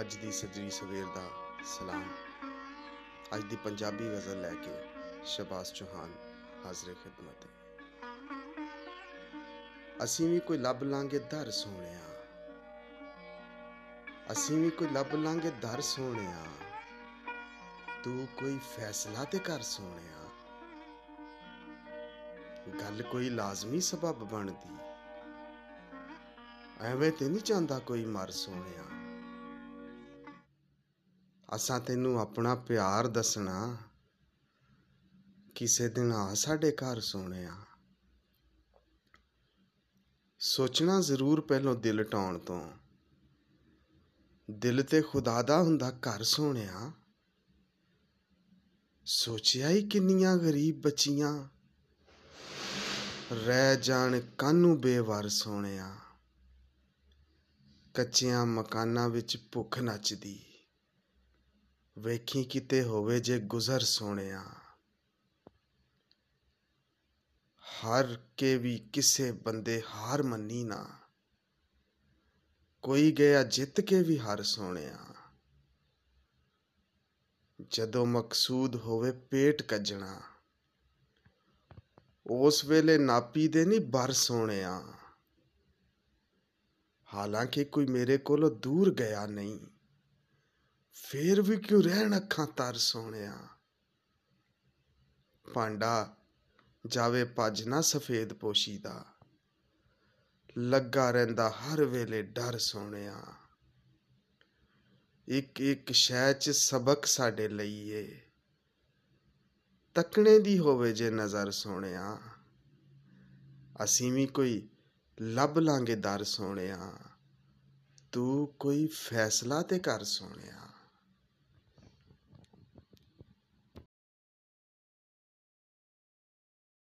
ਅੱਜ ਦੀ ਸਜਰੀ ਸਵੇਰ ਦਾ ਸਲਾਮ। ਅੱਜ ਦੀ ਪੰਜਾਬੀ ਗਜ਼ਲ ਲੈ ਕੇ ਸ਼ਬਾਸ ਚੌਹਾਨ ਹਾਜ਼ਰ ਖਿਦਮਤ। ਹੈ ਅਸੀਂ ਵੀ ਕੋਈ ਲੱਭ ਲਾਂਗੇ ਦਰ ਸੋਹਣਿਆ। ਅਸੀਂ ਵੀ ਕੋਈ ਲੱਭ ਲਾਂਗੇ ਦਰ ਸੋਹਣਿਆ। ਤੂੰ ਕੋਈ ਫੈਸਲਾ ਤੇ ਕਰ ਸੋਹਣਿਆ। ਗੱਲ ਕੋਈ ਲਾਜ਼ਮੀ ਸਬਬ ਬਣਦੀ। ਐਵੇਂ ਤੇ ਨਹੀਂ ਚਾਹੁੰਦਾ ਕੋਈ ਮਰ ਸੋਹਣਿਆ। ਅਸਾਂ ਤੈਨੂੰ ਆਪਣਾ ਪਿਆਰ ਦੱਸਣਾ ਕਿਸੇ ਦਿਨ ਆ, ਸਾਡੇ ਘਰ ਸੋਹਣਿਆ ਸੋਚਣਾ ਜ਼ਰੂਰ ਪਹਿਲੋਂ ਦਿਲ ਟਾਉਣ ਤੋਂ। ਦਿਲ ਤੇ ਖੁਦਾ ਦਾ ਹੁੰਦਾ ਘਰ ਸੋਹਣਿਆ ਸੋਚਿਆ ਹੀ ਕਿੰਨੀਆਂ ਗਰੀਬ ਬੱਚੀਆਂ। ਰਹਿ ਜਾਣ ਕਾਨੂੰ ਬੇਵਾਰ ਸੋਹਣਿਆ ਕੱਚਿਆਂ ਮਕਾਨਾਂ ਵਿੱਚ ਭੁੱਖ ਨੱਚਦੀ। ਵੇਖੀ ਕਿਤੇ ਹੋਵੇ ਜੇ ਗੁਜ਼ਰ ਸੋਹਣਿਆ। ਹਰ ਕੇ ਵੀ ਕਿਸੇ ਬੰਦੇ ਹਾਰ ਮੰਨੀ ਨਾ। ਕੋਈ ਗਿਆ ਜਿੱਤ ਕੇ ਵੀ ਹਾਰ ਸੋਹਣਿਆ। ਜਦੋਂ ਮਕਸੂਦ ਹੋਵੇ ਪੇਟ ਕੱਜਣਾ। ਉਸ ਵੇਲੇ ਨਾਪੀ ਦੇ ਨਹੀਂ ਬਰ ਸੋਹਣਿਆ। ਹਾਲਾਂਕਿ ਕੋਈ ਮੇਰੇ ਕੋਲੋਂ ਦੂਰ ਗਿਆ ਨਹੀਂ। ਫੇਰ ਵੀ ਕਿਉਂ ਰਹਿਣ ਅੱਖਾਂ ਤਰ ਸੋਹਣਿਆ? ਭਾਂਡਾ ਜਾਵੇ ਭੱਜ ਨਾ ਸਫੇਦ ਪੋਸ਼ੀ ਦਾ। ਲੱਗਾ ਰਹਿੰਦਾ ਹਰ ਵੇਲੇ ਡਰ ਸੋਹਣਿਆ। ਇੱਕ ਇੱਕ ਸ਼ੈ ਚ ਸਬਕ ਸਾਡੇ ਲਈ ਏ ਤੱਕਣੇ ਦੀ ਹੋਵੇ ਜੇ ਨਜ਼ਰ ਸੋਹਣਿਆ। ਅਸੀਂ ਵੀ ਕੋਈ ਲੱਭ ਲਾਂਗੇ ਦਰ ਸੋਹਣਿਆ। ਤੂੰ ਕੋਈ ਫੈਸਲਾ ਤੇ ਕਰ ਸੋਹਣਿਆ।